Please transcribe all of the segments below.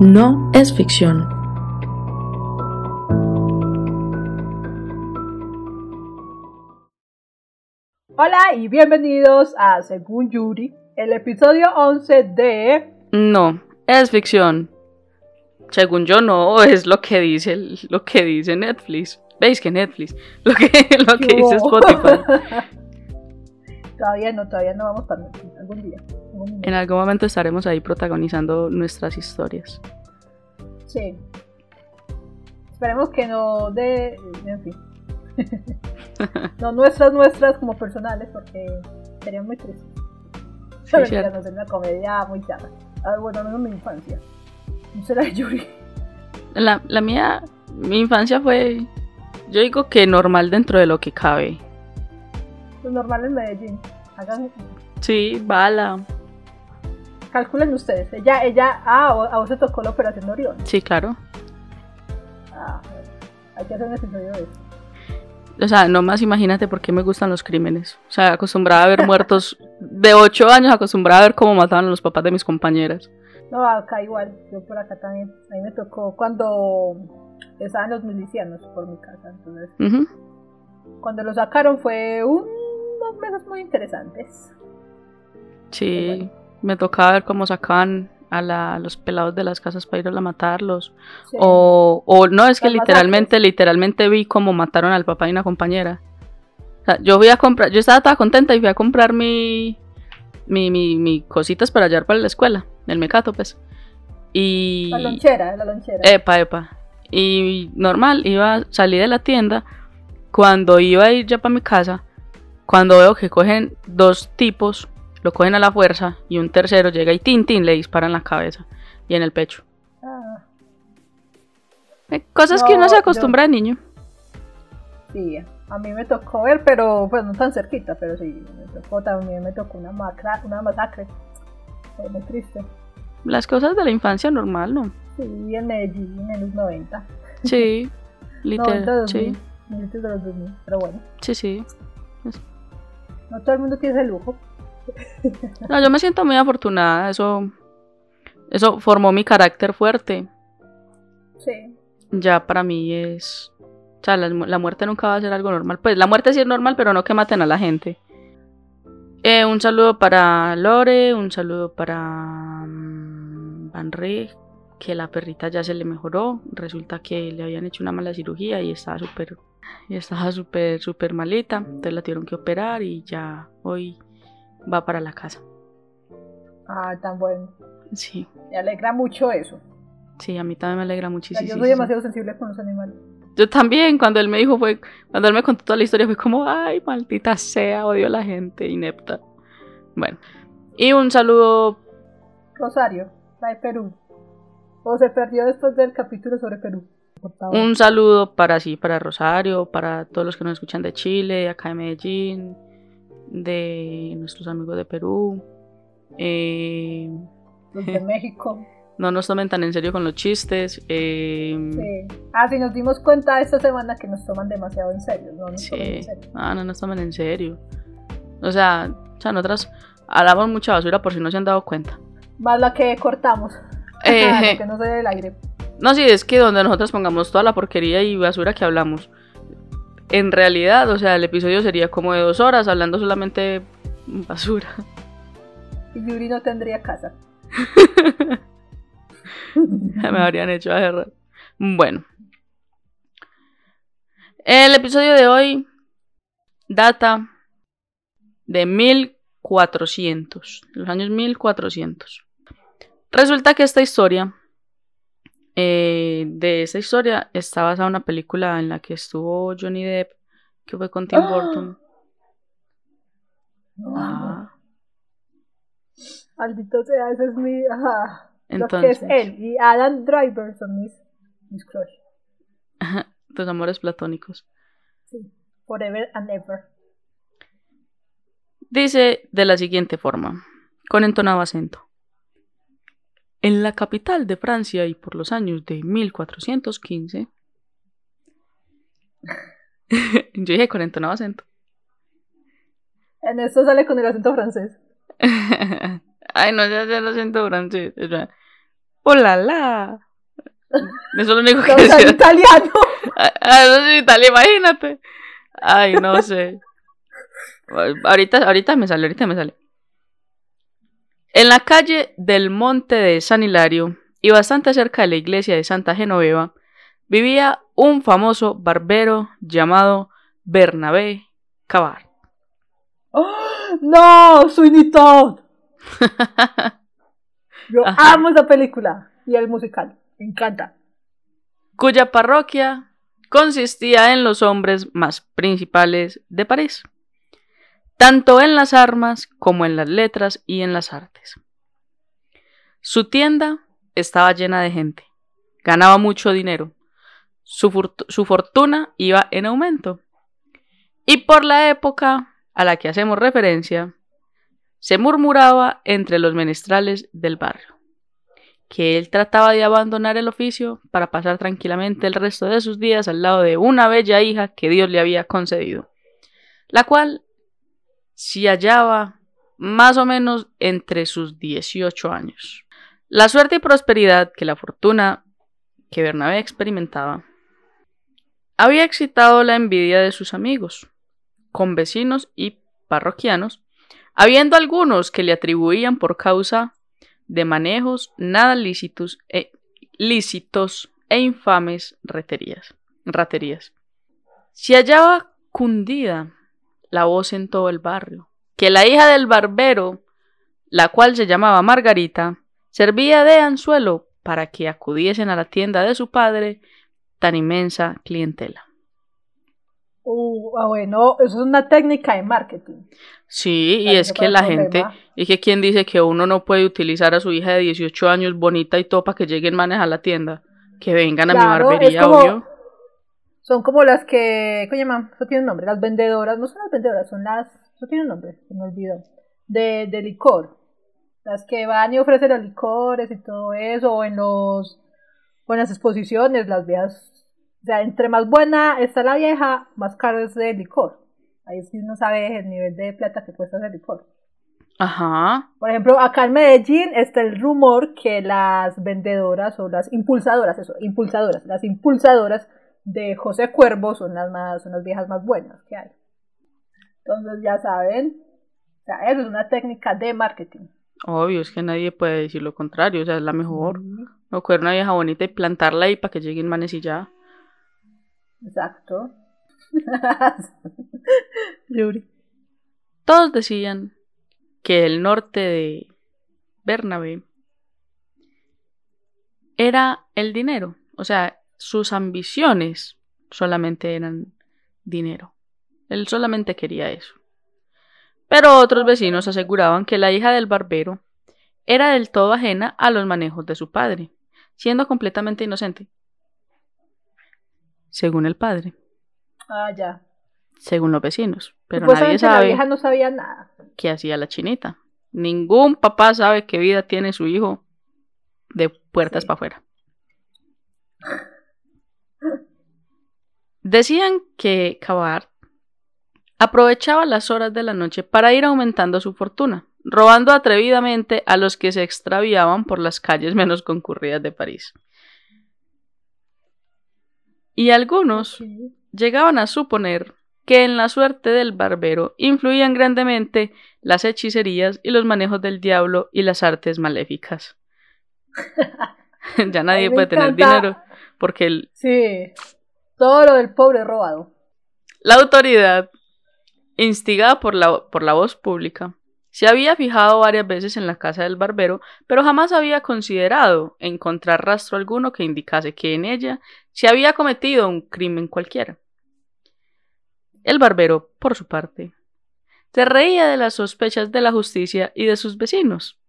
no es ficción. Hola y bienvenidos a Según Yuri, el episodio 11 de... No, es ficción. Según yo no, es lo que dice lo que dice Netflix. ¿Veis que Netflix? Lo que, lo que dice Spotify. todavía no, todavía no vamos para Netflix, algún día. En algún momento estaremos ahí protagonizando nuestras historias. Sí. Esperemos que no de... En fin. no nuestras, nuestras como personales, porque sería muy triste. Sí, no ser una comedia muy tarde. Ah, bueno, no es mi infancia. No será Yuri. La, la mía, mi infancia fue, yo digo que normal dentro de lo que cabe. Pues normal en Medellín. Hagan... Sí, bala. Calculen ustedes. Ella, ella, ah, a vos te tocó la operación de Orión. Sí, claro. Ah, hay que hacer un episodio de eso. O sea, nomás imagínate por qué me gustan los crímenes. O sea, acostumbrada a ver muertos de 8 años, acostumbrada a ver cómo mataban a los papás de mis compañeras. No, acá igual, yo por acá también. A mí me tocó cuando estaban los milicianos por mi casa. Entonces, cuando lo sacaron fue unos meses muy interesantes. Sí, me tocaba ver cómo sacaban a, los pelados de las casas para ir a matarlos. O, o, no, es que literalmente, literalmente vi cómo mataron al papá y una compañera. O sea, yo fui a comprar, yo estaba toda contenta y fui a comprar mi, mi, mi, mi cositas para llevar para la escuela, el mecato, pues. Y... La lonchera, la lonchera. Epa, epa. Y normal, iba, salí de la tienda. Cuando iba a ir ya para mi casa, cuando veo que cogen dos tipos lo cogen a la fuerza y un tercero llega y tin tin le dispara en la cabeza y en el pecho. Ah. Eh, cosas que uno se acostumbra de niño. Sí, a mí me tocó ver, pero pues no tan cerquita, pero sí, me tocó también, me tocó una, macra, una masacre. Fue muy triste. Las cosas de la infancia normal, ¿no? Sí, en Medellín en los 90. Sí, literal. sí. de los 2000, pero bueno. Sí, sí. No todo el mundo tiene ese lujo. No, yo me siento muy afortunada. Eso, eso formó mi carácter fuerte. Sí. Ya para mí es. O sea, la, muerte nunca va a ser algo normal. Pues la muerte sí es normal, pero no que maten a la gente. Eh, un saludo para Lore, un saludo para um, Van que la perrita ya se le mejoró. Resulta que le habían hecho una mala cirugía y estaba súper y estaba súper súper malita, entonces la tuvieron que operar y ya hoy va para la casa. Ah, tan bueno. Sí. Me alegra mucho eso. Sí, a mí también me alegra muchísimo. yo soy demasiado sensible con los animales. Yo también, cuando él me dijo, fue, cuando él me contó toda la historia, fue como, ay, maldita sea, odio a la gente inepta. Bueno, y un saludo. Rosario, la de Perú. O se perdió después del capítulo sobre Perú. Un saludo para sí, para Rosario, para todos los que nos escuchan de Chile, acá de Medellín, de nuestros amigos de Perú. Eh, los de México. No nos tomen tan en serio con los chistes. Eh, sí. Ah, sí, nos dimos cuenta esta semana que nos toman demasiado en serio. No nos sí. en serio. Ah, no nos toman en serio. O sea, o sea, nosotras hablamos mucha basura por si no se han dado cuenta. Más la que cortamos. Eh, que no se dé el aire. No, sí, es que donde nosotros pongamos toda la porquería y basura que hablamos, en realidad, o sea, el episodio sería como de dos horas hablando solamente basura. Y Yuri no tendría casa. Me habrían hecho a guerra. Bueno. El episodio de hoy data de 1400, los años 1400. Resulta que esta historia eh, de esa historia está basada en una película en la que estuvo Johnny Depp, que fue con Tim ¡Ah! Burton. Ah. Maldito sea, ese es mi. Ajá. Entonces, es él y Adam Driver son mis, mis crush. Tus amores platónicos. Sí, forever and ever. Dice de la siguiente forma, con entonado acento. En la capital de Francia y por los años de 1415. Yo dije con entonado acento. En esto sale con el acento francés. Ay, no, ya, ya el acento francés. ¡Hola, la! Eso es lo único que en decía. italiano. Ah, eso es Italia, imagínate. Ay, no sé. Ahorita, ahorita me sale, ahorita me sale. En la calle del Monte de San Hilario y bastante cerca de la iglesia de Santa Genoveva vivía un famoso barbero llamado Bernabé Cavar. ¡Oh! No, Sweeney Todd. Yo Ajá. amo esa película y el musical. Me encanta. cuya parroquia consistía en los hombres más principales de París, tanto en las armas como en las letras y en las artes. Su tienda estaba llena de gente, ganaba mucho dinero, su, fortuna iba en aumento, y por la época a la que hacemos referencia, se murmuraba entre los menestrales del barrio que él trataba de abandonar el oficio para pasar tranquilamente el resto de sus días al lado de una bella hija que Dios le había concedido, la cual se hallaba más o menos entre sus 18 años. La suerte y prosperidad que la fortuna que Bernabé experimentaba había excitado la envidia de sus amigos, convecinos y parroquianos, habiendo algunos que le atribuían por causa de manejos nada lícitos e, lícitos e infames reterías, raterías. Se hallaba cundida la voz en todo el barrio, que la hija del barbero, la cual se llamaba Margarita, servía de anzuelo para que acudiesen a la tienda de su padre tan inmensa clientela. Uh, ah, bueno, eso es una técnica de marketing. Sí, y es que la gente, y que quien dice que uno no puede utilizar a su hija de 18 años bonita y todo para que lleguen manes a la tienda, que vengan a mi Claro, es barbería, como- obvio. Son como las que, ¿cómo llaman? Eso tiene un nombre, las vendedoras, no son las vendedoras, son las, eso tiene un nombre, se me olvidó, de, de licor. Las que van y ofrecen los licores y todo eso, o en los, o en las exposiciones, las viejas, o sea, entre más buena está la vieja, más caro es el licor. Ahí sí uno sabe el nivel de plata que cuesta ese licor. Ajá. Por ejemplo, acá en Medellín está el rumor que las vendedoras o las impulsadoras, eso, impulsadoras, las impulsadoras de José Cuervo son las más, son las viejas más buenas que hay. Entonces ya saben, o sea, eso es una técnica de marketing. Obvio, es que nadie puede decir lo contrario, o sea, es la mejor. No coger una vieja bonita y plantarla ahí para que lleguen manes y ya. Exacto. Yuri. Todos decían que el norte de Bernabé era el dinero, o sea, sus ambiciones solamente eran dinero. Él solamente quería eso. Pero otros vecinos aseguraban que la hija del barbero era del todo ajena a los manejos de su padre, siendo completamente inocente. Según el padre, Ah, ya. según los vecinos, pero nadie Supuestamente la sabe vieja no sabía nada. qué hacía la chinita. Ningún papá sabe qué vida tiene su hijo de puertas Sí. para afuera. Decían que Cabart aprovechaba las horas de la noche para ir aumentando su fortuna, robando atrevidamente a los que se extraviaban por las calles menos concurridas de París. Y algunos llegaban a suponer que en la suerte del barbero influían grandemente las hechicerías y los manejos del diablo y las artes maléficas. ya nadie puede tener dinero porque el- Sí. Todo lo del pobre robado. la autoridad, instigada por la, por la voz pública, se había fijado varias veces en la casa del barbero, pero jamás había considerado encontrar rastro alguno que indicase que en ella se había cometido un crimen cualquiera. El barbero, por su parte, se reía de las sospechas de la justicia y de sus vecinos,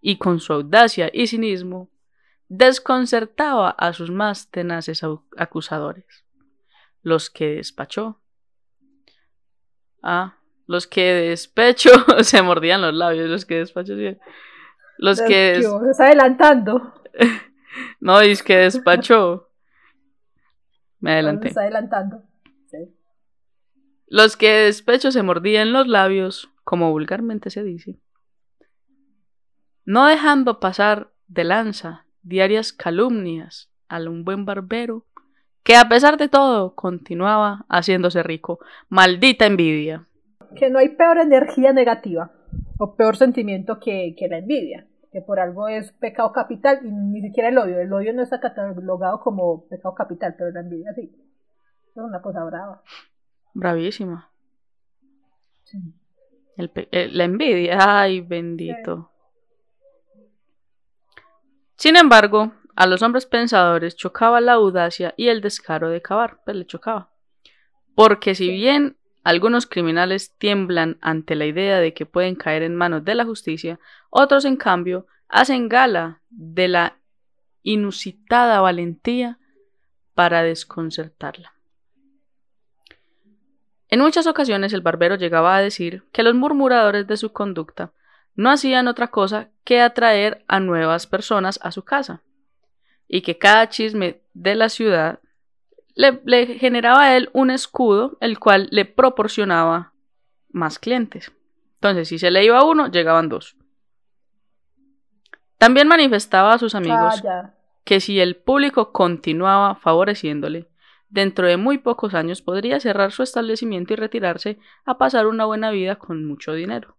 y con su audacia y cinismo desconcertaba a sus más tenaces acusadores, los que despachó. Ah, los que de despecho se mordían los labios, los que despacho sí. Los que des- adelantando. no, es que despachó. Me adelanté. estás adelantando. Sí. Los que de despecho se mordían los labios, como vulgarmente se dice, no dejando pasar de lanza diarias calumnias a un buen barbero, que a pesar de todo continuaba haciéndose rico. Maldita envidia. Que no hay peor energía negativa o peor sentimiento que, que la envidia, que por algo es pecado capital y ni siquiera el odio. El odio no está catalogado como pecado capital, pero la envidia sí. Es una cosa brava. Bravísima. la envidia, ay bendito. Sin embargo, a los hombres pensadores chocaba la audacia y el descaro de cavar, pues le chocaba. Porque si bien algunos criminales tiemblan ante la idea de que pueden caer en manos de la justicia, otros en cambio hacen gala de la inusitada valentía para desconcertarla. En muchas ocasiones el barbero llegaba a decir que los murmuradores de su conducta no hacían otra cosa que atraer a nuevas personas a su casa, y que cada chisme de la ciudad le, generaba a él un escudo, el cual le proporcionaba más clientes. Entonces, si se le iba uno, llegaban dos. También manifestaba a sus amigos que si el público continuaba favoreciéndole, dentro de muy pocos años podría cerrar su establecimiento y retirarse a pasar una buena vida con mucho dinero.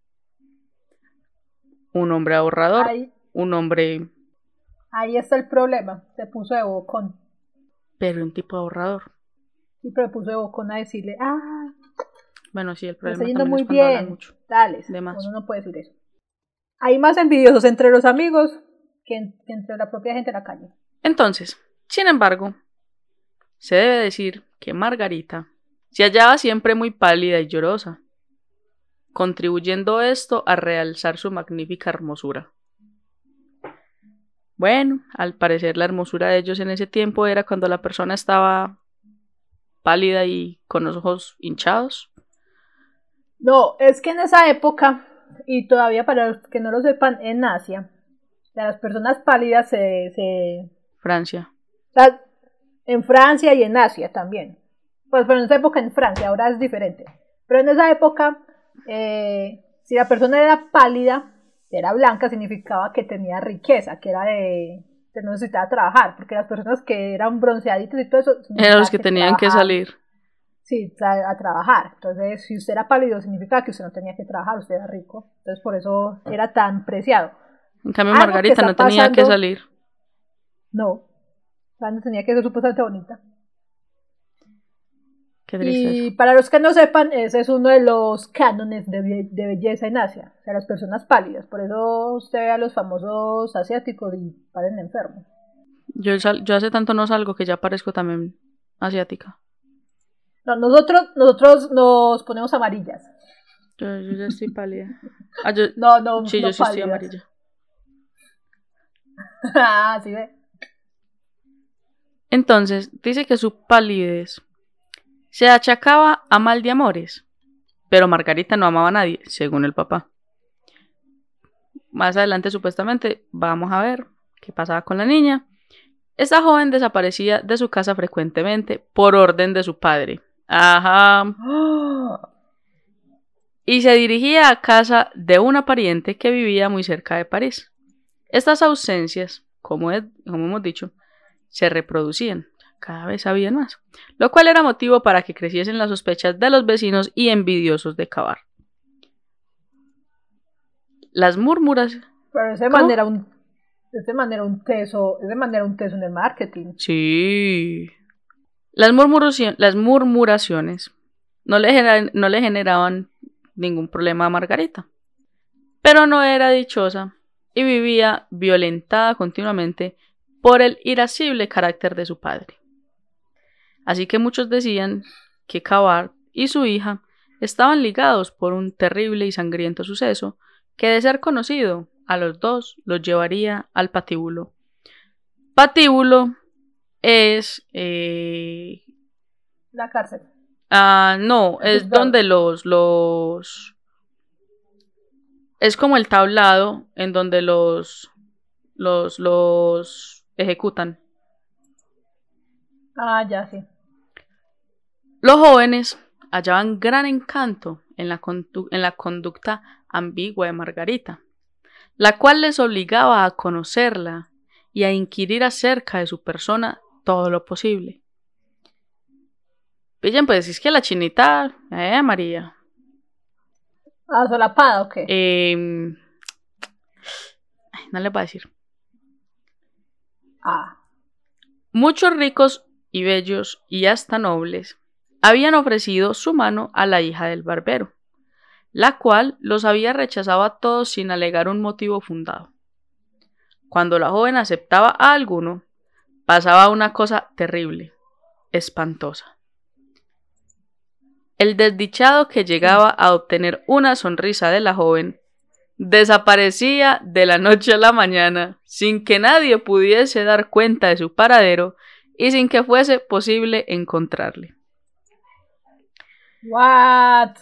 Un hombre ahorrador, un hombre... Ahí está el problema, se puso de bocón. Pero un tipo ahorrador. Y pero puso de bocón a decirle, ah, bueno, sí, el problema está yendo muy bien, mucho. dale, uno no puede decir eso. Hay más envidiosos entre los amigos que entre la propia gente en la calle. Entonces, sin embargo, se debe decir que Margarita se hallaba siempre muy pálida y llorosa, contribuyendo esto a realzar su magnífica hermosura. Bueno, al parecer la hermosura de ellos en ese tiempo era cuando la persona estaba pálida y con los ojos hinchados. No, es que en esa época, y todavía para los que no lo sepan, en Asia, las personas pálidas se... Francia en Francia y en Asia también. Pues pero en esa época en Francia, ahora es diferente. Pero en esa época, eh, si la persona era pálida, era blanca, significaba que tenía riqueza, que era de que no necesitaba trabajar, porque las personas que eran bronceaditas y todo eso... Eran los que, tenían que salir. Sí, a, trabajar. Entonces, si usted era pálido, significaba que usted no tenía que trabajar, usted era rico. Entonces, por eso era tan preciado. En cambio, Margarita no tenía que salir. No, tenía que ser supuestamente bonita. Y para los que no sepan, ese es uno de los cánones de, belleza en Asia, o sea, las personas pálidas. Por eso usted ve a los famosos asiáticos y parecen enfermos. Yo, yo hace tanto no salgo que ya parezco también asiática. No, nosotros, nosotros nos ponemos amarillas. Yo, ya estoy pálida. Ah, no, no, sí, yo sí estoy amarilla. ah, sí ve. Entonces dice que su palidez se achacaba a mal de amores, pero Margarita no amaba a nadie, según el papá. Más adelante supuestamente vamos a ver qué pasaba con la niña. Esta joven desaparecía de su casa frecuentemente por orden de su padre. Ajá. Y se dirigía a casa de una pariente que vivía muy cerca de París. Estas ausencias, como, como hemos dicho, se reproducían, cada vez había más, lo cual era motivo para que creciesen las sospechas de los vecinos y envidiosos de Cavar. Las murmuras. Pero es de manera un, un teso, es de manera un teso en el marketing. Sí. Las, las murmuraciones no le, no le generaban ningún problema a Margarita. Pero no era dichosa y vivía violentada continuamente por el irascible carácter de su padre. Así que muchos decían que Cavar y su hija estaban ligados por un terrible y sangriento suceso que de ser conocido a los dos los llevaría al patíbulo. Patíbulo es... Eh, La cárcel. Ah, no, es donde los, los... Es como el tablado en donde los... Los, los ejecutan. Ah, ya sí. Los jóvenes hallaban gran encanto en la, en la conducta ambigua de Margarita, la cual les obligaba a conocerla y a inquirir acerca de su persona todo lo posible. Pillen, pues es que la chinita, eh, María. ¿Ah, solapada o qué? Eh, no le voy a decir. Ah. Muchos ricos y bellos y hasta nobles habían ofrecido su mano a la hija del barbero, la cual los había rechazado a todos sin alegar un motivo fundado. Cuando la joven aceptaba a alguno, pasaba una cosa terrible, espantosa. El desdichado que llegaba a obtener una sonrisa de la joven desaparecía de la noche a la mañana sin que nadie pudiese dar cuenta de su paradero y sin que fuese posible encontrarle. What?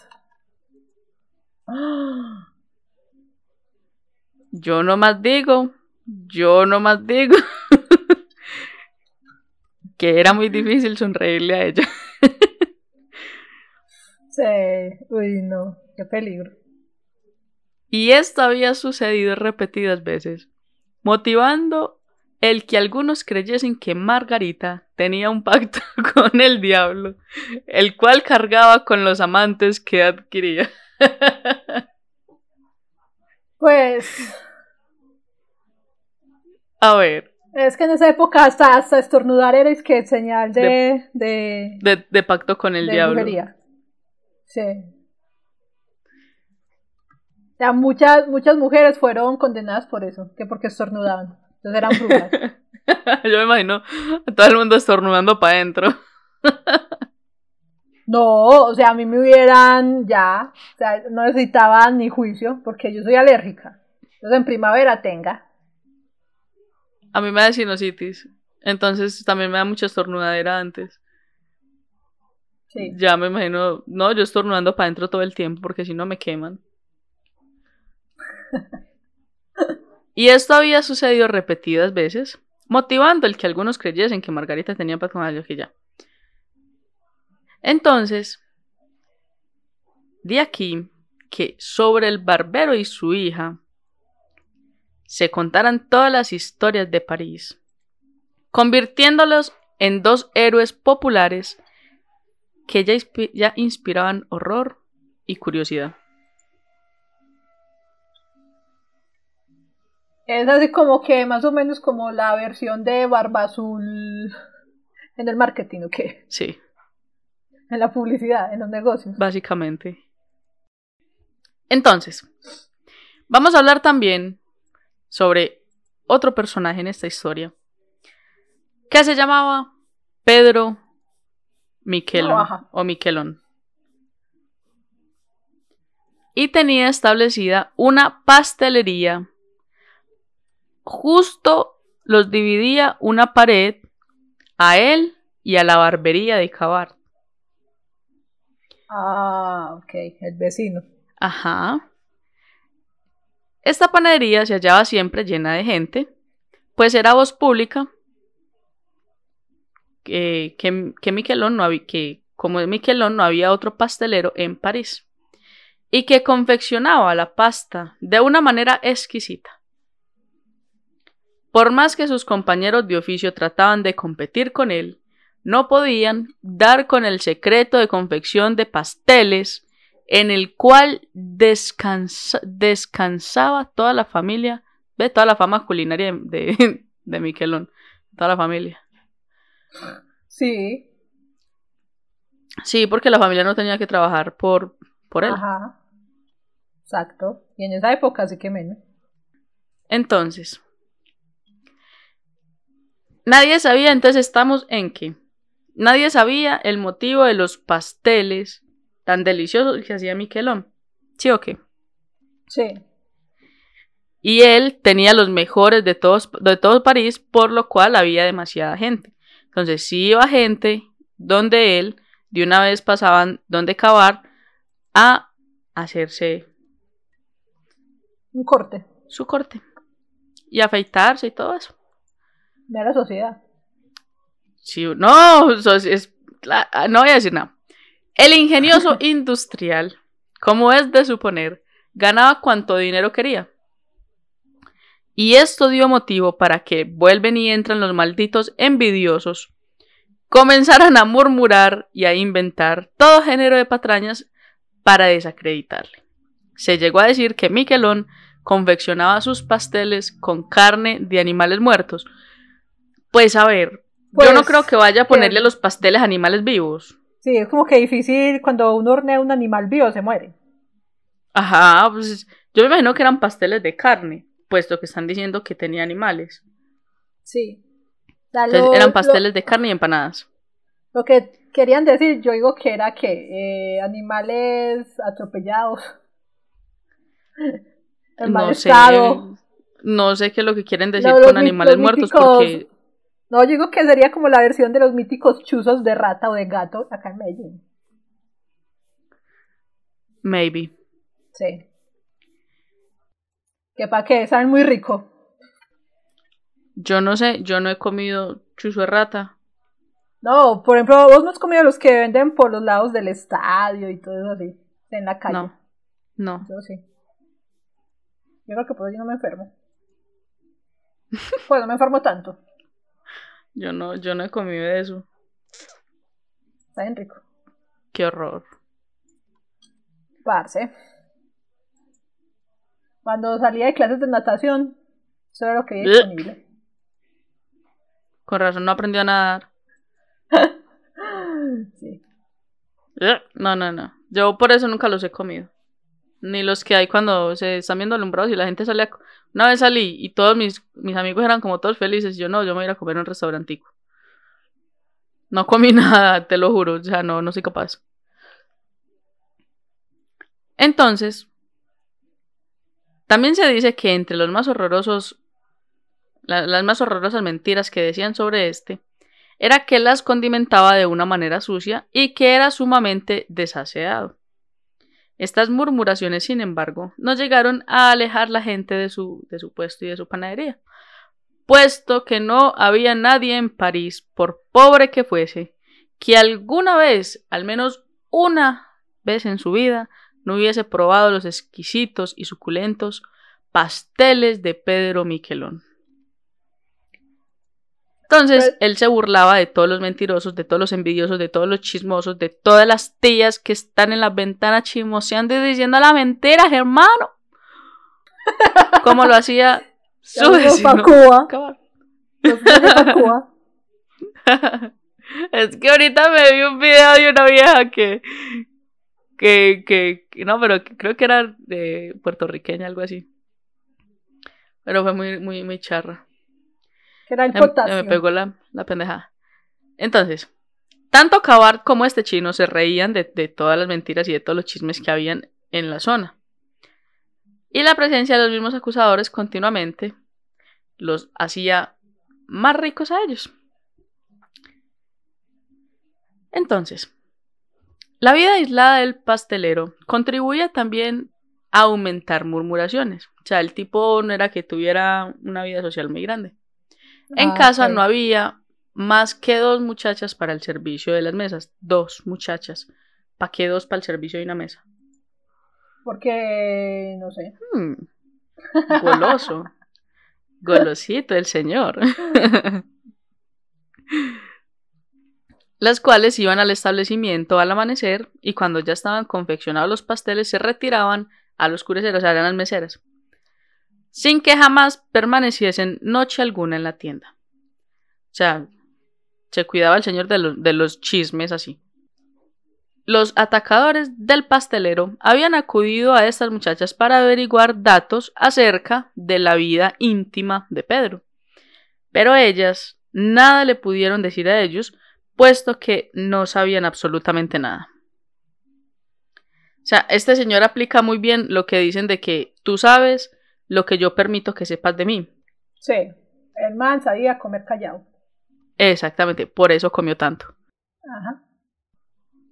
Yo no más digo, yo no más digo que era muy difícil sonreírle a ella. sí, uy, no, qué peligro. Y esto había sucedido repetidas veces, motivando el que algunos creyesen que Margarita tenía un pacto con el diablo, el cual cargaba con los amantes que adquiría. Pues. A ver. Es que en esa época hasta, hasta estornudar era es que señal de. de, de, pacto con el diablo. Sí. O sea, muchas, muchas mujeres fueron condenadas por eso, que porque estornudaban. Entonces eran brujas. Yo me imagino a todo el mundo estornudando para adentro. no, o sea, a mí me hubieran ya, o sea, no necesitaban ni juicio, porque yo soy alérgica. Entonces en primavera tenga. A mí me da sinusitis. Entonces también me da mucha estornudadera antes. Sí. Ya me imagino, no, yo estornudando para adentro todo el tiempo porque si no me queman. y esto había sucedido repetidas veces, motivando el que algunos creyesen que Margarita tenía paz con ya. Entonces, de aquí que sobre el barbero y su hija se contaran todas las historias de París, convirtiéndolos en dos héroes populares que ya inspiraban horror y curiosidad. Es así como que más o menos como la versión de Barba Azul en el marketing, ¿o qué? Sí. En la publicidad, en los negocios. Básicamente. Entonces, vamos a hablar también sobre otro personaje en esta historia que se llamaba Pedro Miquelón o Miquelón. Y tenía establecida una pastelería justo los dividía una pared a él y a la barbería de Cabar. Ah, ok, el vecino. Ajá. Esta panadería se hallaba siempre llena de gente, pues era voz pública que, que, que Miquelón no había, que como es Miquelón no había otro pastelero en París y que confeccionaba la pasta de una manera exquisita. Por más que sus compañeros de oficio trataban de competir con él, no podían dar con el secreto de confección de pasteles en el cual descansaba toda la familia, ve toda la fama culinaria de, de Miquelón, toda la familia. Sí. Sí, porque la familia no tenía que trabajar por, por él. Ajá. Exacto. Y en esa época sí que menos. Entonces, Nadie sabía, entonces estamos en que nadie sabía el motivo de los pasteles tan deliciosos que hacía Miquelón. ¿Sí o qué? Sí. Y él tenía los mejores de, todos, de todo París, por lo cual había demasiada gente. Entonces, si iba gente donde él, de una vez pasaban donde cavar a hacerse un corte. Su corte. Y afeitarse y todo eso de la sociedad. Sí, no, es, no voy a decir nada. El ingenioso industrial, como es de suponer, ganaba cuanto dinero quería. Y esto dio motivo para que vuelven y entran los malditos envidiosos, comenzaran a murmurar y a inventar todo género de patrañas para desacreditarle. Se llegó a decir que Miquelón confeccionaba sus pasteles con carne de animales muertos. Pues a ver, yo no Pues, creo que vaya a ponerle que- los pasteles a animales vivos. Sí, es como que difícil cuando uno hornea un animal vivo, se muere. Ajá, pues yo me imagino que eran pasteles de carne, puesto que están diciendo que tenía animales. Sí. Sea, Entonces lo- eran lo- pasteles de carne y empanadas. Lo, que querían decir, yo digo que era que eh, animales atropellados. En mal No sé, estado. no sé qué es lo que quieren decir con animales muertos, porque No, yo digo que sería como la versión de los míticos chuzos de rata o de gato acá en Medellín. maybe. Sí. Que para qué, saben muy rico. Yo no sé, yo no he comido chuzo de rata. No, por ejemplo, vos no has comido los que venden por los lados del estadio y todo eso así, en la calle. No, no. Yo sí. Yo creo que por eso yo no me enfermo. Pues no me enfermo tanto. Yo no, yo no he comido eso. Está bien rico. Qué horror. Parce. Cuando salía de clases de natación, eso era lo que había disponible. Con razón no aprendió a nadar. Sí. No, no, no. Yo por eso nunca los he comido. Ni los que hay cuando se están viendo alumbrados y la gente sale a... Una vez salí y todos mis, mis amigos eran como todos felices. Yo no, yo me voy a a comer en un restaurantico. No comí nada, te lo juro. O sea, no, no soy capaz. Entonces, también se dice que entre los más horrorosos, la- las más horrorosas mentiras que decían sobre este, era que las condimentaba de una manera sucia y que era sumamente desaseado. Estas murmuraciones, sin embargo, no llegaron a alejar la gente de su, de su puesto y de su panadería, puesto que no había nadie en París, por pobre que fuese, que alguna vez, al menos una vez en su vida, no hubiese probado los exquisitos y suculentos pasteles de Pedro Miquelón. Entonces, Pero- él se burlaba de todos los mentirosos, de todos los envidiosos, de todos los chismosos, de todas las tías que están en las ventanas chismoseando y diciendo la mentira, hermano. Como lo hacía su vecino. Es que ahorita me vi un video de una vieja que, que, que, que- no, pero que creo que era de puertorriqueña, algo así. Pero fue muy, muy, muy charra. Que era el Me, potasio. me pegó la, la pendejada. Entonces, tanto Cabar como este chino se reían de, de todas las mentiras y de todos los chismes que habían en la zona. Y la presencia de los mismos acusadores continuamente los hacía más ricos a ellos. Entonces, la vida aislada del pastelero contribuía también a aumentar murmuraciones. O sea, el tipo no era que tuviera una vida social muy grande. En Ah, casa no había más que dos muchachas para el servicio de las mesas. Dos muchachas. ¿Para qué dos para el servicio de una mesa? Porque, no sé. Hmm, Goloso. Golosito el señor. Las cuales iban al establecimiento al amanecer y cuando ya estaban confeccionados los pasteles se retiraban al oscurecer, o sea, eran las meseras, sin que jamás permaneciesen noche alguna en la tienda. O sea, se cuidaba el señor de, los- chismes así. Los atacadores del pastelero habían acudido a estas muchachas para averiguar datos acerca de la vida íntima de Pedro. Pero ellas nada le pudieron decir a ellos, puesto que no sabían absolutamente nada. O sea, este señor aplica muy bien lo que dicen de que tú sabes lo que yo permito que sepas de mí. Sí. El man sabía comer callado. Exactamente, por eso comió tanto. Ajá.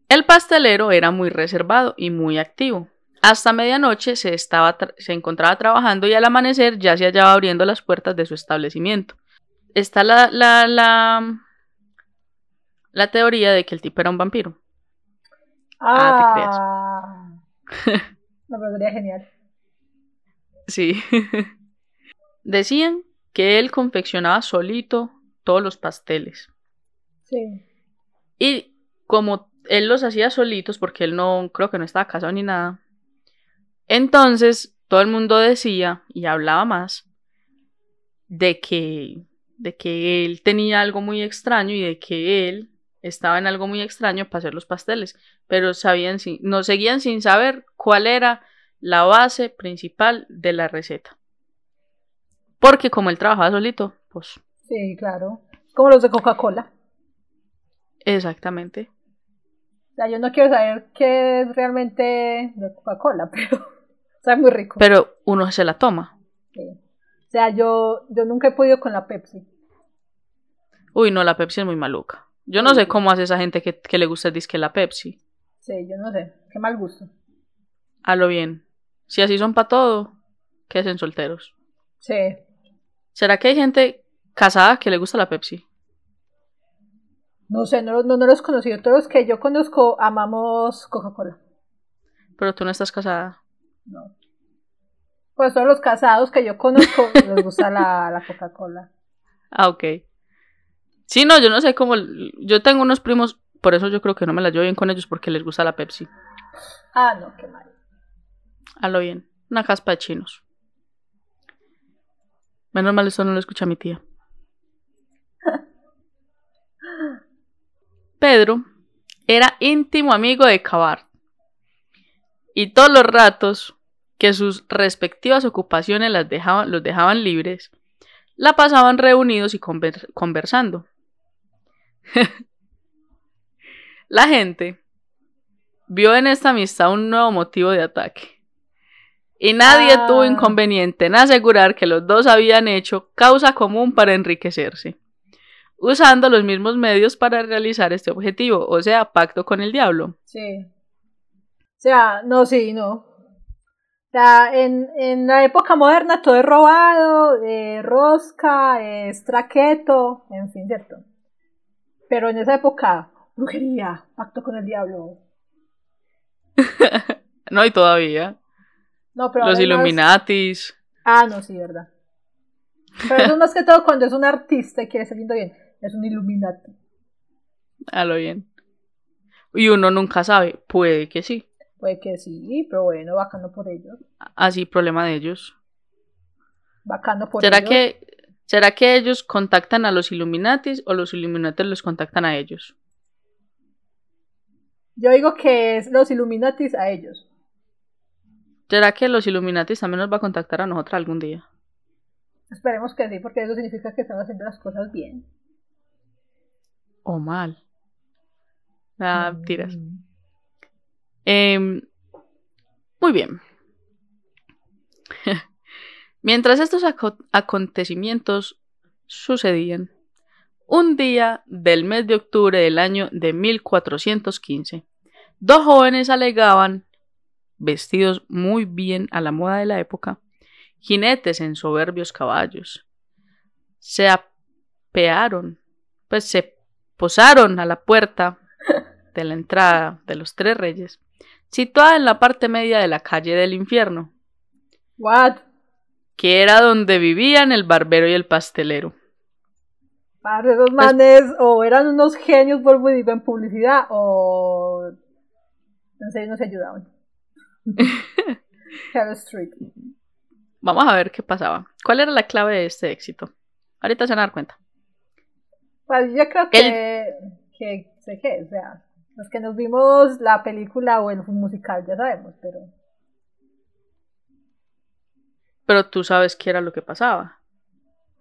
El pastelero era muy reservado y muy activo. Hasta medianoche se, estaba se encontraba trabajando y al amanecer ya se hallaba abriendo las puertas de su establecimiento. Está la, la, la, la teoría de que el tipo era un vampiro. Ah, te creas. Ah. No, pero sería genial. Sí. decían que él confeccionaba solito todos los pasteles. Sí. Y como él los hacía solitos, porque él no, creo que no estaba casado ni nada, entonces todo el mundo decía y hablaba más de que, de que él tenía algo muy extraño y de que él estaba en algo muy extraño para hacer los pasteles, pero sabían, no seguían sin saber cuál era la base principal de la receta. Porque como él trabajaba solito, pues... Sí, claro. Como los de Coca-Cola. Exactamente. O sea, yo no quiero saber qué es realmente de Coca-Cola, pero está muy rico. Pero uno se la toma. Sí. O sea, yo, yo nunca he podido con la Pepsi. Uy, no, la Pepsi es muy maluca. Yo no sé cómo hace esa gente que, le gusta el disque la Pepsi. Sí, yo no sé. Qué mal gusto. A lo bien. Si así son para todo, ¿qué hacen solteros? Sí. ¿Será que hay gente casada que le gusta la Pepsi? No sé, no, no, no los he conocido. Todos los que yo conozco amamos Coca-Cola. Pero tú no estás casada. No. Pues todos los casados que yo conozco les gusta la, la Coca-Cola. Ah, ok. Sí, no, yo no sé cómo. Yo tengo unos primos, por eso yo creo que no me la llevo bien con ellos porque les gusta la Pepsi. Ah, no, qué mal. A lo bien. Una caspa de chinos. Menos mal eso no lo escucha mi tía. Pedro era íntimo amigo de Cabart. Y todos los ratos que sus respectivas ocupaciones las dejaban, los dejaban libres, la pasaban reunidos y conversando. la gente vio en esta amistad un nuevo motivo de ataque. Y nadie ah. tuvo inconveniente en asegurar que los dos habían hecho causa común para enriquecerse, usando los mismos medios para realizar este objetivo, o sea, pacto con el diablo. Sí. O sea, no, sí, no. O sea, en, en la época moderna todo es robado, eh, rosca, es traqueto, en fin, ¿cierto? Pero en esa época, brujería, pacto con el diablo. no, hay todavía. No, pero Los Illuminatis. Ah, no, sí, verdad. Pero eso es más que todo cuando es un artista y quiere salir bien. Es un Illuminati. A lo bien. Y uno nunca sabe. Puede que sí. Puede que sí, pero bueno, bacano por ellos. Así, problema de ellos. Bacano por ¿Será ellos. Que, ¿Será que ellos contactan a los Illuminatis o los Illuminatis los contactan a ellos? Yo digo que es los Illuminatis a ellos. ¿Será que los Illuminatis también nos va a contactar a nosotros algún día? Esperemos que sí, porque eso significa que estamos haciendo las cosas bien. O mal. Ah, tiras. Em, muy bien. Mientras estos acontecimientos sucedían, un día del mes de octubre del año de 1415, dos jóvenes alegaban, vestidos muy bien a la moda de la época, jinetes en soberbios caballos. Se apearon, pues se posaron a la puerta de la entrada de los tres reyes, situada en la parte media de la calle del infierno. What? Que era donde vivían el barbero y el pastelero. Padre, esos pues manes o eran unos genios por en publicidad o no sé, no se ayudaban. Street. Vamos a ver qué pasaba. ¿Cuál era la clave de este éxito? Ahorita se van a dar cuenta. Pues yo creo que, que sé qué, o sea, los que nos vimos la película o el musical ya sabemos, pero... Pero tú sabes qué era lo que pasaba.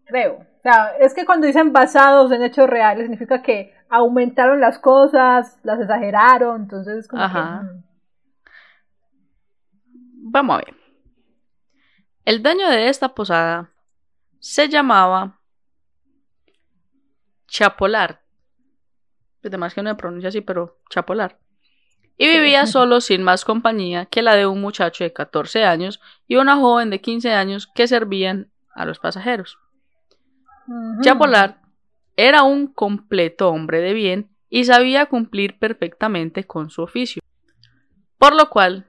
Creo. O sea, es que cuando dicen basados en hechos reales significa que aumentaron las cosas, las exageraron, entonces como Ajá. Mm. Vamos a ver. El dueño de esta posada se llamaba Chapolar. Además que no me pronuncia así, pero Chapolar. Y vivía solo sin más compañía que la de un muchacho de 14 años y una joven de 15 años que servían a los pasajeros. Chapolar era un completo hombre de bien y sabía cumplir perfectamente con su oficio. Por lo cual,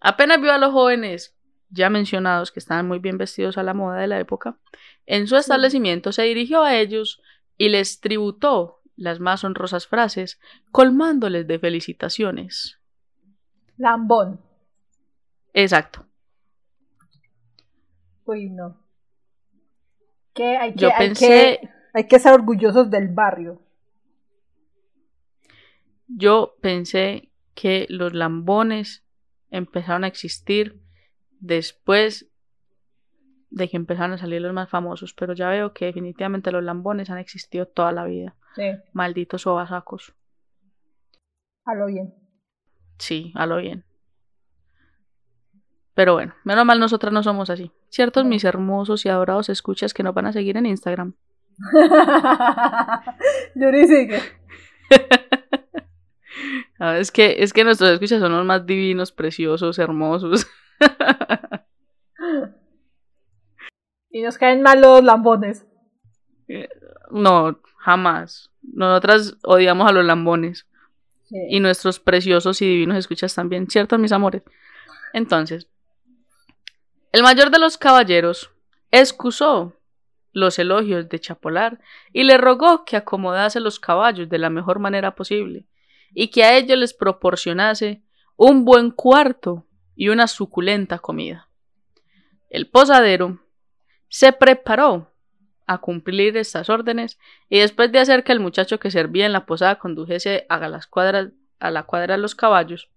apenas vio a los jóvenes ya mencionados, que estaban muy bien vestidos a la moda de la época, en su establecimiento se dirigió a ellos y les tributó las más honrosas frases, colmándoles de felicitaciones. Lambón. Exacto. Uy, no. Que hay que, Yo hay pensé- que, hay que ser orgullosos del barrio. Yo pensé que los lambones empezaron a existir después de que empezaron a salir los más famosos, pero ya veo que definitivamente los lambones han existido toda la vida. Sí, Malditos sobasacos. a lo bien. Sí, a lo bien. Pero bueno, menos mal nosotras no somos así. Ciertos mis hermosos y adorados escuchas que nos van a seguir en Instagram. Yuri sigue. Ah, es que, es que nuestros escuchas son los más divinos, preciosos, hermosos. Y nos caen mal los lambones. No, jamás. Nosotras odiamos a los lambones. Sí. Y nuestros preciosos y divinos escuchas también, ¿cierto, mis amores? Entonces, el mayor de los caballeros excusó los elogios de Chapolar y le rogó que acomodase los caballos de la mejor manera posible y que a ellos les proporcionase un buen cuarto y una suculenta comida. El posadero se preparó a cumplir estas órdenes y después de hacer que el muchacho que servía en la posada condujese a las cuadras a la cuadra de los caballos,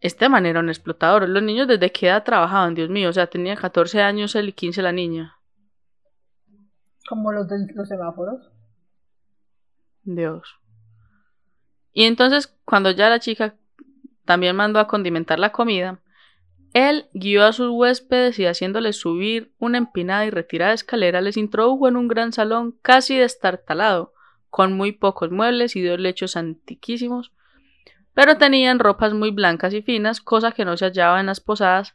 este man era un explotador. Los niños desde qué edad trabajaban, Dios mío, o sea, tenía 14 años él y 15 la niña. Como los de los semáforos. Dios. Y entonces, cuando ya la chica también mandó a condimentar la comida, él guió a sus huéspedes y haciéndoles subir una empinada y retirada escalera, les introdujo en un gran salón casi destartalado, con muy pocos muebles y dos lechos antiquísimos, pero tenían ropas muy blancas y finas, cosa que no se hallaba en las posadas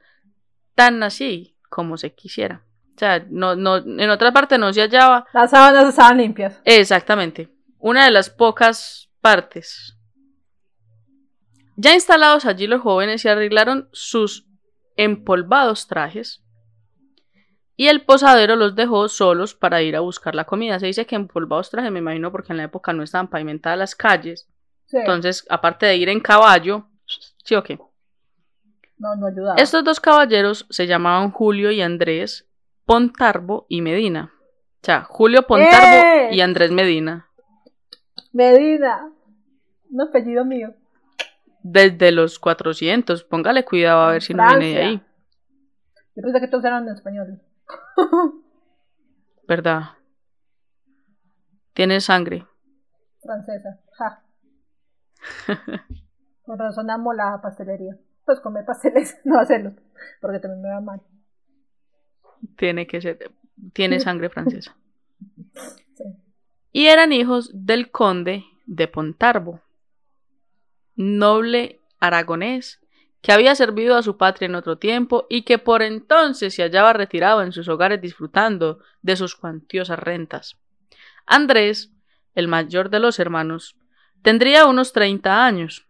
tan así como se quisiera. O sea, no, no, en otra parte no se hallaba Las sábanas estaban limpias. Exactamente. Una de las pocas partes. Ya instalados allí los jóvenes se arreglaron sus empolvados trajes y el posadero los dejó solos para ir a buscar la comida. Se dice que empolvados trajes, me imagino, porque en la época no estaban pavimentadas las calles. Sí. Entonces, aparte de ir en caballo, ¿sí o qué? no, no ayudaba. Estos dos caballeros se llamaban Julio y Andrés Pontarbo y Medina. O sea, Julio Pontarbo ¡Eh! y Andrés Medina. Medina. Un apellido mío. Desde los 400. Póngale cuidado a ver si no viene de ahí. Yo pensé que todos eran españoles. ¿Verdad? Tiene sangre. Francesa. Ja. Con razón amo la pastelería. Pues comer pasteles, no hacerlos. Porque también me va mal. Tiene que ser. Tiene sangre francesa. Y eran hijos del conde de Pontarbo, noble aragonés que había servido a su patria en otro tiempo y que por entonces se hallaba retirado en sus hogares disfrutando de sus cuantiosas rentas. Andrés, el mayor de los hermanos, tendría unos 30 años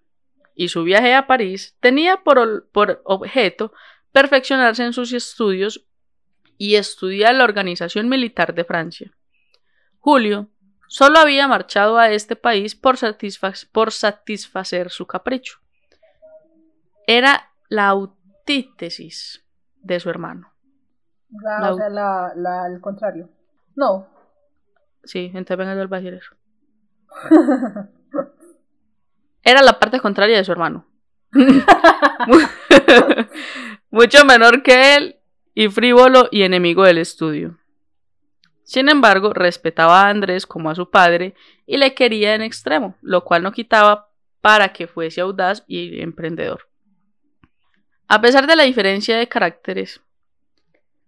y su viaje a París tenía por, por objeto perfeccionarse en sus estudios y estudiar la organización militar de Francia. Julio solo había marchado a este país por, satisfa- por satisfacer su capricho. Era la antítesis de su hermano. La- La- o sea, la, la, el contrario. No. Sí, entonces venga yo eso. Era la parte contraria de su hermano. Mucho menor que él y frívolo y enemigo del estudio. Sin embargo, respetaba a Andrés como a su padre y le quería en extremo, lo cual no quitaba para que fuese audaz y emprendedor. A pesar de la diferencia de caracteres,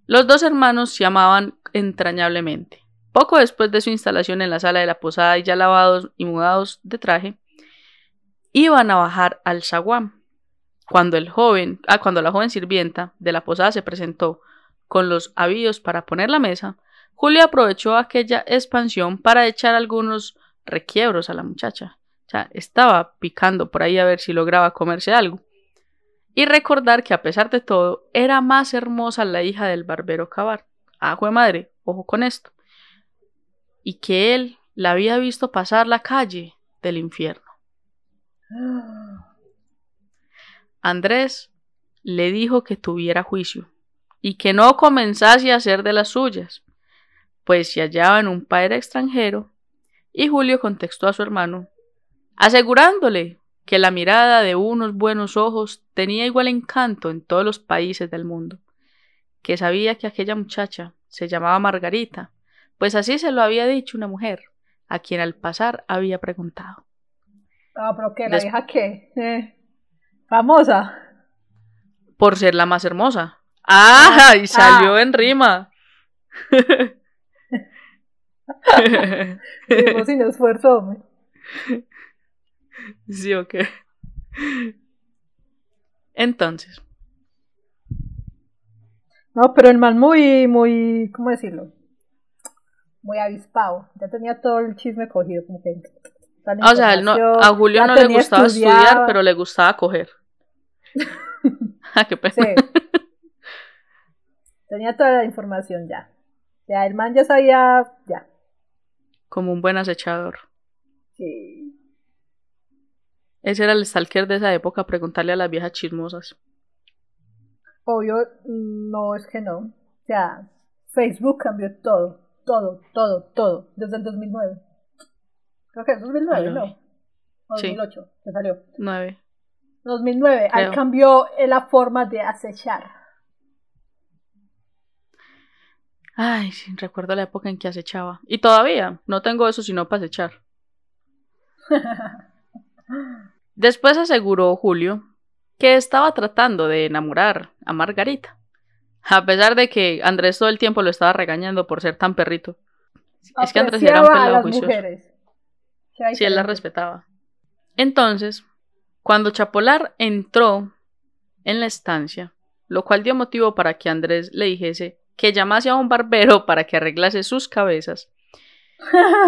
los dos hermanos se amaban entrañablemente. Poco después de su instalación en la sala de la posada y ya lavados y mudados de traje, iban a bajar al zaguán. Cuando el joven, ah, cuando la joven sirvienta de la posada se presentó con los avíos para poner la mesa, Julio aprovechó aquella expansión para echar algunos requiebros a la muchacha. O sea, estaba picando por ahí a ver si lograba comerse algo. y recordar que a pesar de todo era más hermosa la hija del barbero Cabar. Ajo de madre, ojo con esto. Y que él la había visto pasar la calle del infierno. Andrés le dijo que tuviera juicio y que no comenzase a hacer de las suyas, pues se hallaba en un padre extranjero, y Julio contestó a su hermano, asegurándole que la mirada de unos buenos ojos tenía igual encanto en todos los países del mundo, que sabía que aquella muchacha se llamaba Margarita, pues así se lo había dicho una mujer, a quien al pasar había preguntado. Ah, pero que la vieja qué? Eh, famosa. Por ser la más hermosa. ¡Ah! Y salió ah. en rima. sin esfuerzo, hombre. Sí, ok. Entonces. No, pero el man muy, muy, ¿cómo decirlo? Muy avispado. Ya tenía todo el chisme cogido, como que. O sea, a Julio no le gustaba estudiar, pero le gustaba coger. ah, qué pena. Tenía toda la información ya. Ya, el man ya sabía, ya. Como un buen acechador. Sí. Ese era el stalker de esa época, preguntarle a las viejas chismosas. Obvio, no es que no. O sea, Facebook cambió todo, todo, todo, todo, desde el 2009. Creo que es 2009, ¿no? 2008, sí. que salió. 9. 2009, ahí cambió la forma de acechar. Ay, sí, recuerdo la época en que acechaba. Y todavía, no tengo eso sino para acechar. Después aseguró Julio que estaba tratando de enamorar a Margarita, a pesar de que Andrés todo el tiempo lo estaba regañando por ser tan perrito. Es que Andrés era un pelado juicioso. Sí, él la respetaba. Entonces, cuando Chapolar entró en la estancia, lo cual dio motivo para que Andrés le dijese que llamase a un barbero para que arreglase sus cabezas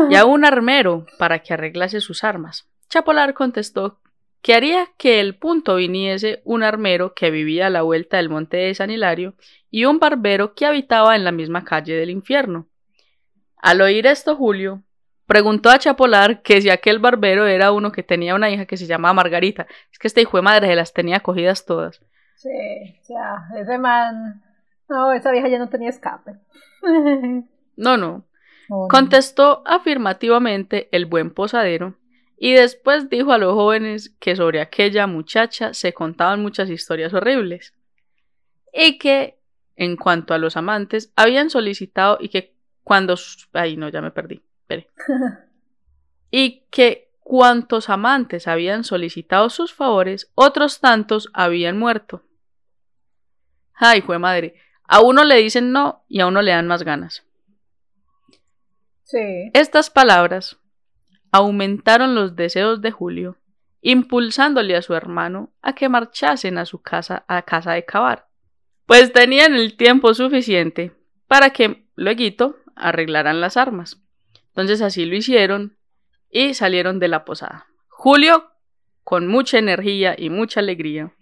y a un armero para que arreglase sus armas. Chapolar contestó que haría que el punto viniese un armero que vivía a la vuelta del monte de San Hilario y un barbero que habitaba en la misma calle del infierno. Al oír esto, Julio preguntó a Chapolar que si aquel barbero era uno que tenía una hija que se llamaba Margarita. Es que este hijo de madre se las tenía cogidas todas. Sí, o sea, ese man. No, esa vieja ya no tenía escape. no, no. Contestó afirmativamente el buen posadero y después dijo a los jóvenes que sobre aquella muchacha se contaban muchas historias horribles y que en cuanto a los amantes habían solicitado y que cuando ay no ya me perdí y que cuantos amantes habían solicitado sus favores otros tantos habían muerto ay fue madre a uno le dicen no y a uno le dan más ganas sí estas palabras aumentaron los deseos de Julio, impulsándole a su hermano a que marchasen a su casa, a casa de Cabar, pues tenían el tiempo suficiente para que luego arreglaran las armas. Entonces así lo hicieron y salieron de la posada. Julio con mucha energía y mucha alegría,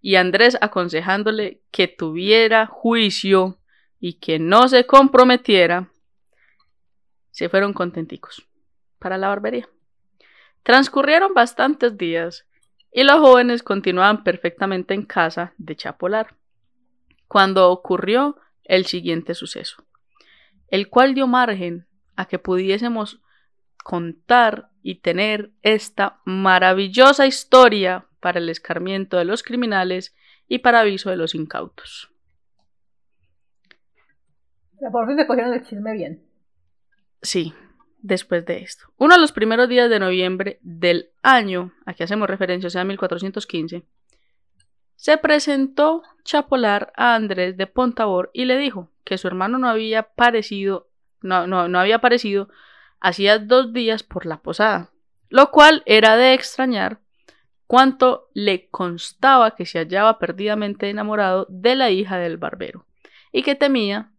y Andrés aconsejándole que tuviera juicio y que no se comprometiera, se fueron contenticos para la barbería. Transcurrieron bastantes días y los jóvenes continuaban perfectamente en casa de Chapolar, cuando ocurrió el siguiente suceso, el cual dio margen a que pudiésemos contar y tener esta maravillosa historia para el escarmiento de los criminales y para aviso de los incautos. Por fin se cogieron el chisme bien. Sí, después de esto. Uno de los primeros días de noviembre del año, aquí hacemos referencia, o sea, 1415, se presentó Chapolar a Andrés de Pontavor y le dijo que su hermano no había parecido, no, no, no había aparecido hacía dos días por la posada, lo cual era de extrañar cuanto le constaba que se hallaba perdidamente enamorado de la hija del barbero y que temía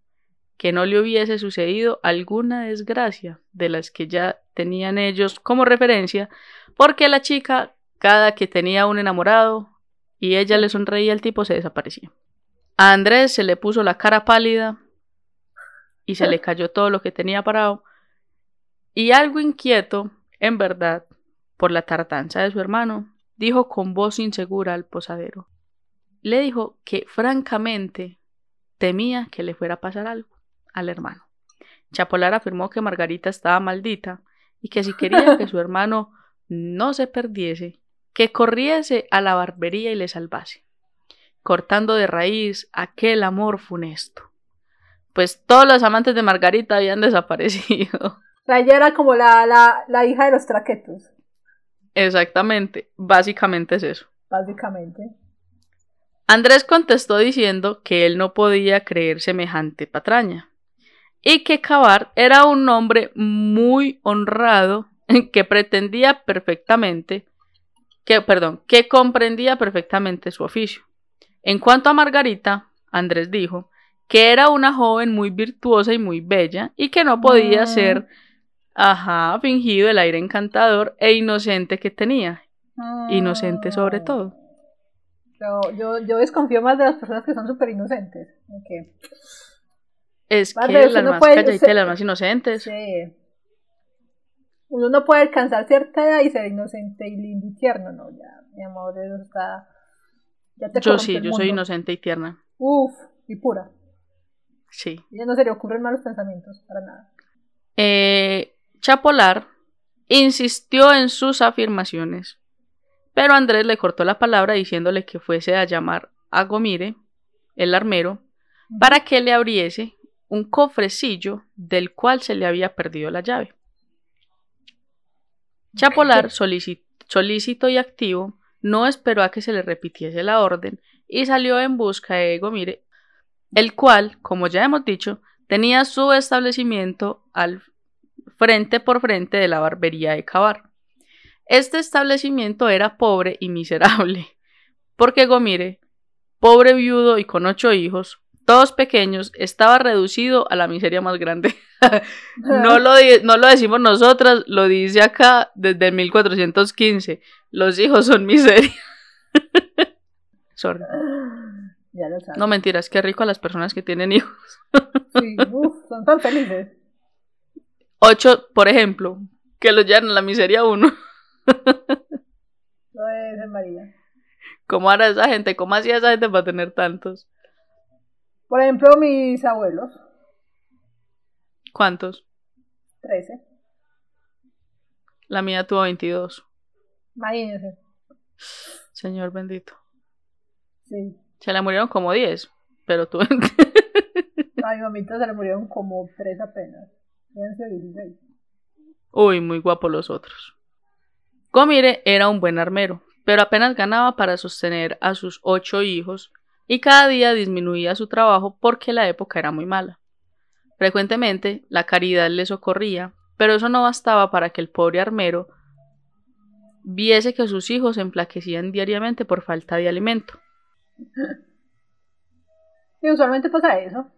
que no le hubiese sucedido alguna desgracia de las que ya tenían ellos como referencia, porque la chica, cada que tenía un enamorado, y ella le sonreía, el tipo se desaparecía. A Andrés se le puso la cara pálida y se le cayó todo lo que tenía parado. Y algo inquieto, en verdad, por la tardanza de su hermano, dijo con voz insegura al posadero. Le dijo que francamente temía que le fuera a pasar algo al hermano. Chapolar afirmó que Margarita estaba maldita y que si quería que su hermano no se perdiese, que corriese a la barbería y le salvase, cortando de raíz aquel amor funesto. Pues todos los amantes de Margarita habían desaparecido. Ella era como la, la, la hija de los traquetos. Exactamente, básicamente es eso. Básicamente. Andrés contestó diciendo que él no podía creer semejante patraña y que Cabar era un hombre muy honrado que pretendía perfectamente que, perdón, que comprendía perfectamente su oficio. En cuanto a Margarita, Andrés dijo que era una joven muy virtuosa y muy bella y que no podía ah. ser, ajá, fingido el aire encantador e inocente que tenía. Inocente sobre ah. todo. Yo, yo, desconfío más de las personas que son súper inocentes. Es que las más calladitas, las más inocentes. Sí. Uno no puede alcanzar cierta edad y ser inocente y lindo y tierno, no, ya, mi amor, eso está... yo sí, yo soy inocente y tierna. Uf, y pura. Sí. Ya no se le ocurren malos pensamientos, para nada. Eh, Chapolar insistió en sus afirmaciones pero Andrés le cortó la palabra diciéndole que fuese a llamar a Gomire, el armero, para que le abriese un cofrecillo del cual se le había perdido la llave. Chapolar, solícito y activo, no esperó a que se le repitiese la orden y salió en busca de Gomire, el cual, como ya hemos dicho, tenía su establecimiento al frente por frente de la barbería de Cabar. Este establecimiento era pobre y miserable, porque Gomire, pobre viudo y con ocho hijos, todos pequeños, estaba reducido a la miseria más grande. no, lo, no lo decimos nosotras, lo dice acá desde 1415. Los hijos son miseria. Sorry. No mentiras, qué rico a las personas que tienen hijos. sí, son tan felices. Ocho, por ejemplo, que los llevan a la miseria uno. No es María. ¿Cómo hará esa gente? ¿Cómo hacía esa gente para tener tantos? Por ejemplo, mis abuelos. ¿Cuántos? Trece. La mía tuvo 22. Imagínese. Señor bendito. Sí. Se le murieron como 10, pero tú. a mi mamita se le murieron como 3 apenas. 16. Uy, muy guapos los otros. Gomire era un buen armero, pero apenas ganaba para sostener a sus ocho hijos y cada día disminuía su trabajo porque la época era muy mala. Frecuentemente la caridad le socorría, pero eso no bastaba para que el pobre armero viese que sus hijos se enflaquecían diariamente por falta de alimento. Y usualmente pasa eso.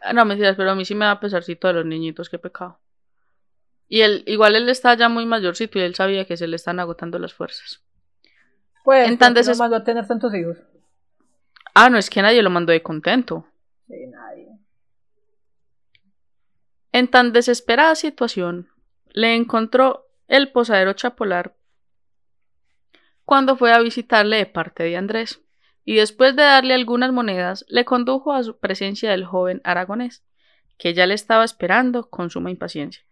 Ah, no, me mentiras, pero a mí sí me da pesarcito de los niñitos, qué pecado. Y él, igual él está ya muy mayorcito y él sabía que se le están agotando las fuerzas. Pues, en tan no mandó a tener tantos hijos? Ah, no, es que nadie lo mandó de contento. Sí, nadie. En tan desesperada situación, le encontró el posadero Chapolar cuando fue a visitarle de parte de Andrés, y después de darle algunas monedas, le condujo a su presencia del joven aragonés, que ya le estaba esperando con suma impaciencia.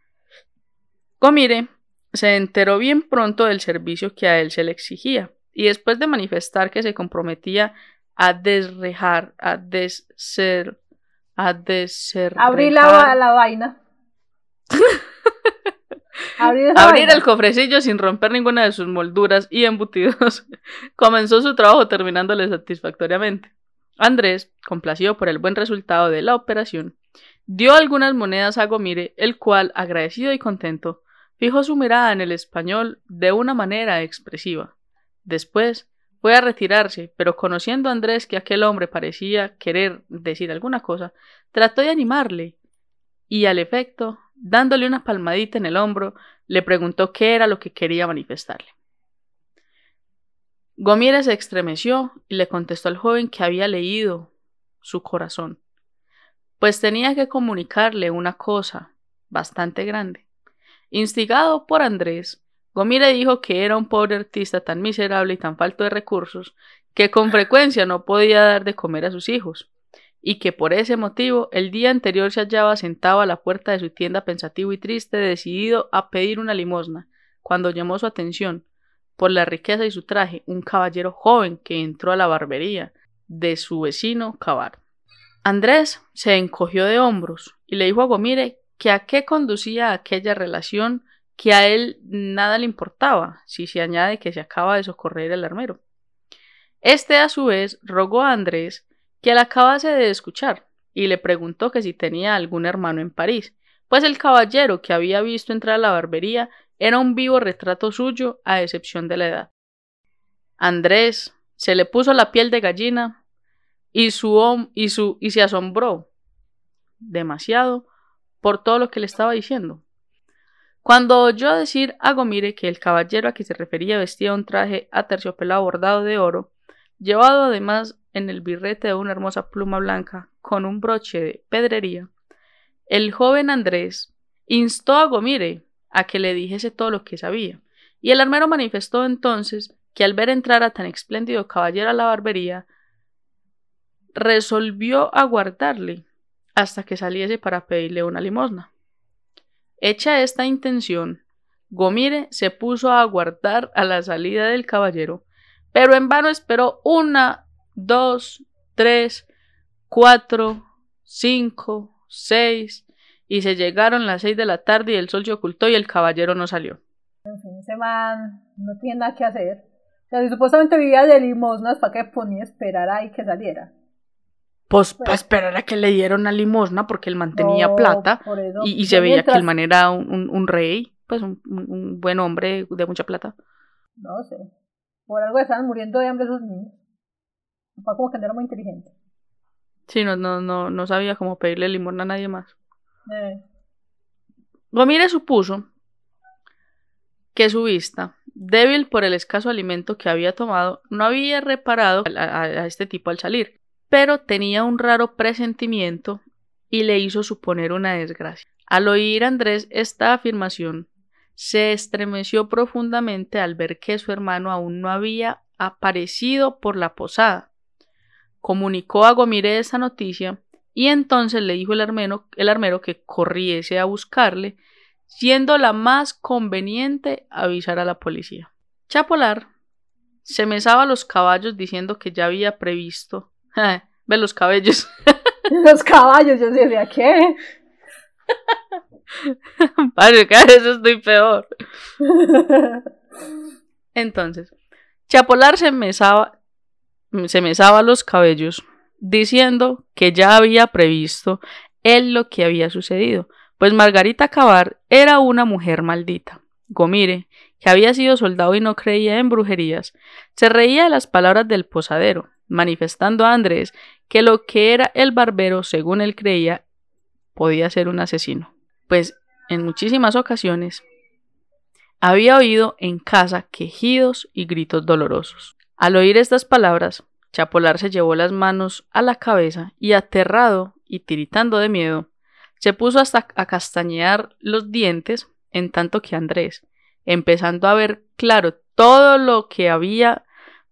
Gomire se enteró bien pronto del servicio que a él se le exigía, y después de manifestar que se comprometía a desrejar, a desser, a desser. Abrir la, la vaina. Abrir, Abrir el cofrecillo sin romper ninguna de sus molduras y embutidos. Comenzó su trabajo terminándole satisfactoriamente. Andrés, complacido por el buen resultado de la operación, dio algunas monedas a Gomire, el cual, agradecido y contento, Fijó su mirada en el español de una manera expresiva. Después fue a retirarse, pero conociendo a Andrés que aquel hombre parecía querer decir alguna cosa, trató de animarle, y al efecto, dándole una palmadita en el hombro, le preguntó qué era lo que quería manifestarle. Gomire se estremeció y le contestó al joven que había leído su corazón, pues tenía que comunicarle una cosa bastante grande. Instigado por Andrés, Gomire dijo que era un pobre artista tan miserable y tan falto de recursos que con frecuencia no podía dar de comer a sus hijos, y que por ese motivo el día anterior se hallaba sentado a la puerta de su tienda pensativo y triste, decidido a pedir una limosna, cuando llamó su atención, por la riqueza y su traje, un caballero joven que entró a la barbería de su vecino Cabar. Andrés se encogió de hombros y le dijo a Gomire que a qué conducía aquella relación que a él nada le importaba, si se añade que se acaba de socorrer el armero. Este a su vez rogó a Andrés que la acabase de escuchar y le preguntó que si tenía algún hermano en París, pues el caballero que había visto entrar a la barbería era un vivo retrato suyo a excepción de la edad. Andrés se le puso la piel de gallina y, su, y, su, y se asombró demasiado por todo lo que le estaba diciendo. Cuando oyó decir a Gomire que el caballero a que se refería vestía un traje aterciopelado bordado de oro, llevado además en el birrete de una hermosa pluma blanca con un broche de pedrería, el joven Andrés instó a Gomire a que le dijese todo lo que sabía, y el armero manifestó entonces que al ver entrar a tan espléndido caballero a la barbería, resolvió aguardarle hasta que saliese para pedirle una limosna. Hecha esta intención, Gomire se puso a aguardar a la salida del caballero, pero en vano esperó una, dos, tres, cuatro, cinco, seis, y se llegaron las seis de la tarde y el sol se ocultó y el caballero no salió. En fin, ese man no tiene nada que hacer. O sea, si supuestamente vivía de limosnas, ¿para qué ponía a esperar ahí que saliera? Pues, para esperar a que le dieran una limosna porque él mantenía plata y, se veía que el man era un, rey, pues un, buen hombre de mucha plata. No sé. Por algo estaban muriendo de hambre esos niños. Fue como que no era muy inteligente. Sí, no, no, no, no sabía cómo pedirle limosna a nadie más. Eh. Gomire supuso que su vista, débil por el escaso alimento que había tomado, no había reparado a este tipo al salir pero tenía un raro presentimiento y le hizo suponer una desgracia. Al oír Andrés esta afirmación, se estremeció profundamente al ver que su hermano aún no había aparecido por la posada. Comunicó a Gomire esa noticia y entonces le dijo el armero, el armero que corriese a buscarle, siendo la más conveniente avisar a la policía. Chapolar se mesaba los caballos diciendo que ya había previsto Ve los cabellos. los caballos, yo decía, ¿qué? Padre, cada vez estoy peor. Entonces, Chapolar se mesaba, se mesaba los cabellos, diciendo que ya había previsto él lo que había sucedido, pues Margarita Cabar era una mujer maldita. Gomire, que había sido soldado y no creía en brujerías, se reía de las palabras del posadero, manifestando a Andrés que lo que era el barbero, según él creía, podía ser un asesino, pues en muchísimas ocasiones había oído en casa quejidos y gritos dolorosos. Al oír estas palabras, Chapolar se llevó las manos a la cabeza y aterrado y tiritando de miedo, se puso hasta a castañear los dientes en tanto que Andrés, empezando a ver claro todo lo que había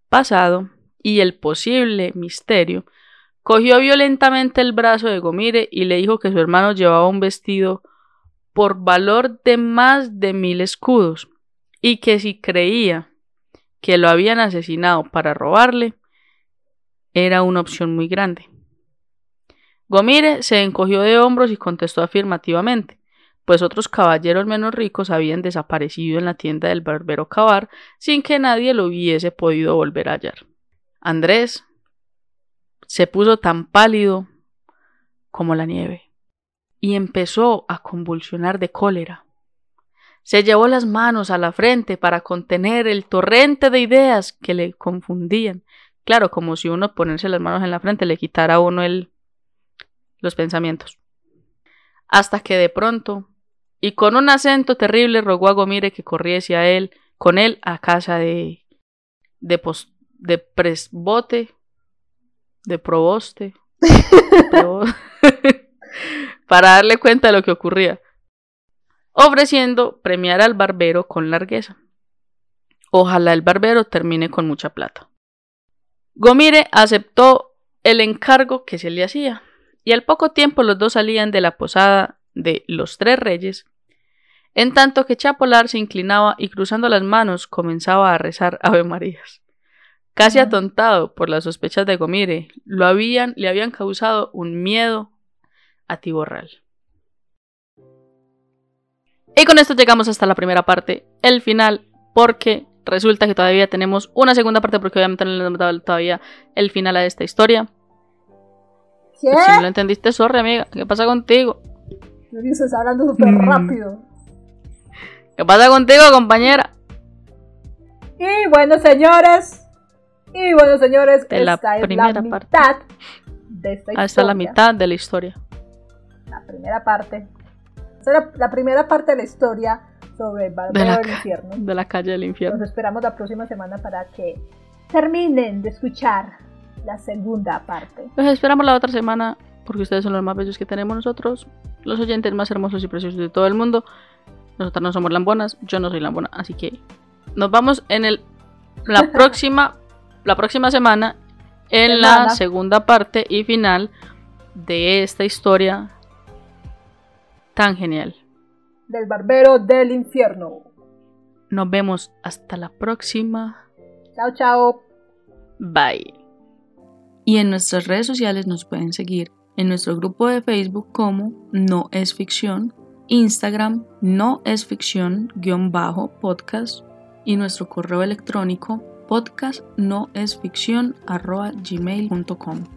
pasado, y el posible misterio, cogió violentamente el brazo de Gomire y le dijo que su hermano llevaba un vestido por valor de más de mil escudos, y que si creía que lo habían asesinado para robarle, era una opción muy grande. Gomire se encogió de hombros y contestó afirmativamente, pues otros caballeros menos ricos habían desaparecido en la tienda del barbero Cabar sin que nadie lo hubiese podido volver a hallar. Andrés se puso tan pálido como la nieve y empezó a convulsionar de cólera. Se llevó las manos a la frente para contener el torrente de ideas que le confundían. Claro, como si uno ponerse las manos en la frente le quitara a uno el, los pensamientos. Hasta que de pronto, y con un acento terrible, rogó a Gomire que corriese a él, con él a casa de, de, de presbote, de proboste, para darle cuenta de lo que ocurría, ofreciendo premiar al barbero con largueza. Ojalá el barbero termine con mucha plata. Gomire aceptó el encargo que se le hacía, y al poco tiempo los dos salían de la posada de los tres reyes, en tanto que Chapolar se inclinaba y cruzando las manos comenzaba a rezar Ave Marías. Casi atontado por las sospechas de Gomire, lo habían, le habían causado un miedo atiborral. Y con esto llegamos hasta la primera parte, el final, porque resulta que todavía tenemos una segunda parte, porque obviamente no le hemos dado todavía el final a esta historia. ¿Qué? Si no lo entendiste, sorry, amiga. ¿Qué pasa contigo? Lo dices hablando súper Mm. rápido. ¿Qué pasa contigo, compañera? Y bueno, señores. Y bueno, señores, De la esta es la primera mitad parte. de esta historia. Hasta la mitad de la historia. La primera parte. Esta es la, la primera parte de la historia sobre el De la, del infierno. de la calle del infierno. Los esperamos la próxima semana para que terminen de escuchar la segunda parte. Los esperamos la otra semana porque ustedes son los más bellos que tenemos nosotros, los oyentes más hermosos y preciosos de todo el mundo. Nosotras no somos lambonas, yo no soy lambona, así que nos vamos en el la próxima la próxima semana en la Semana. segunda parte y final de esta historia tan genial. Del barbero del infierno. Nos vemos hasta la próxima. Chao, chao. Bye. Y en nuestras redes sociales nos pueden seguir en nuestro grupo de Facebook como No es Ficción, Instagram No es Ficción guion bajo podcast y nuestro correo electrónico podcast no es ficción arroba gmail.com.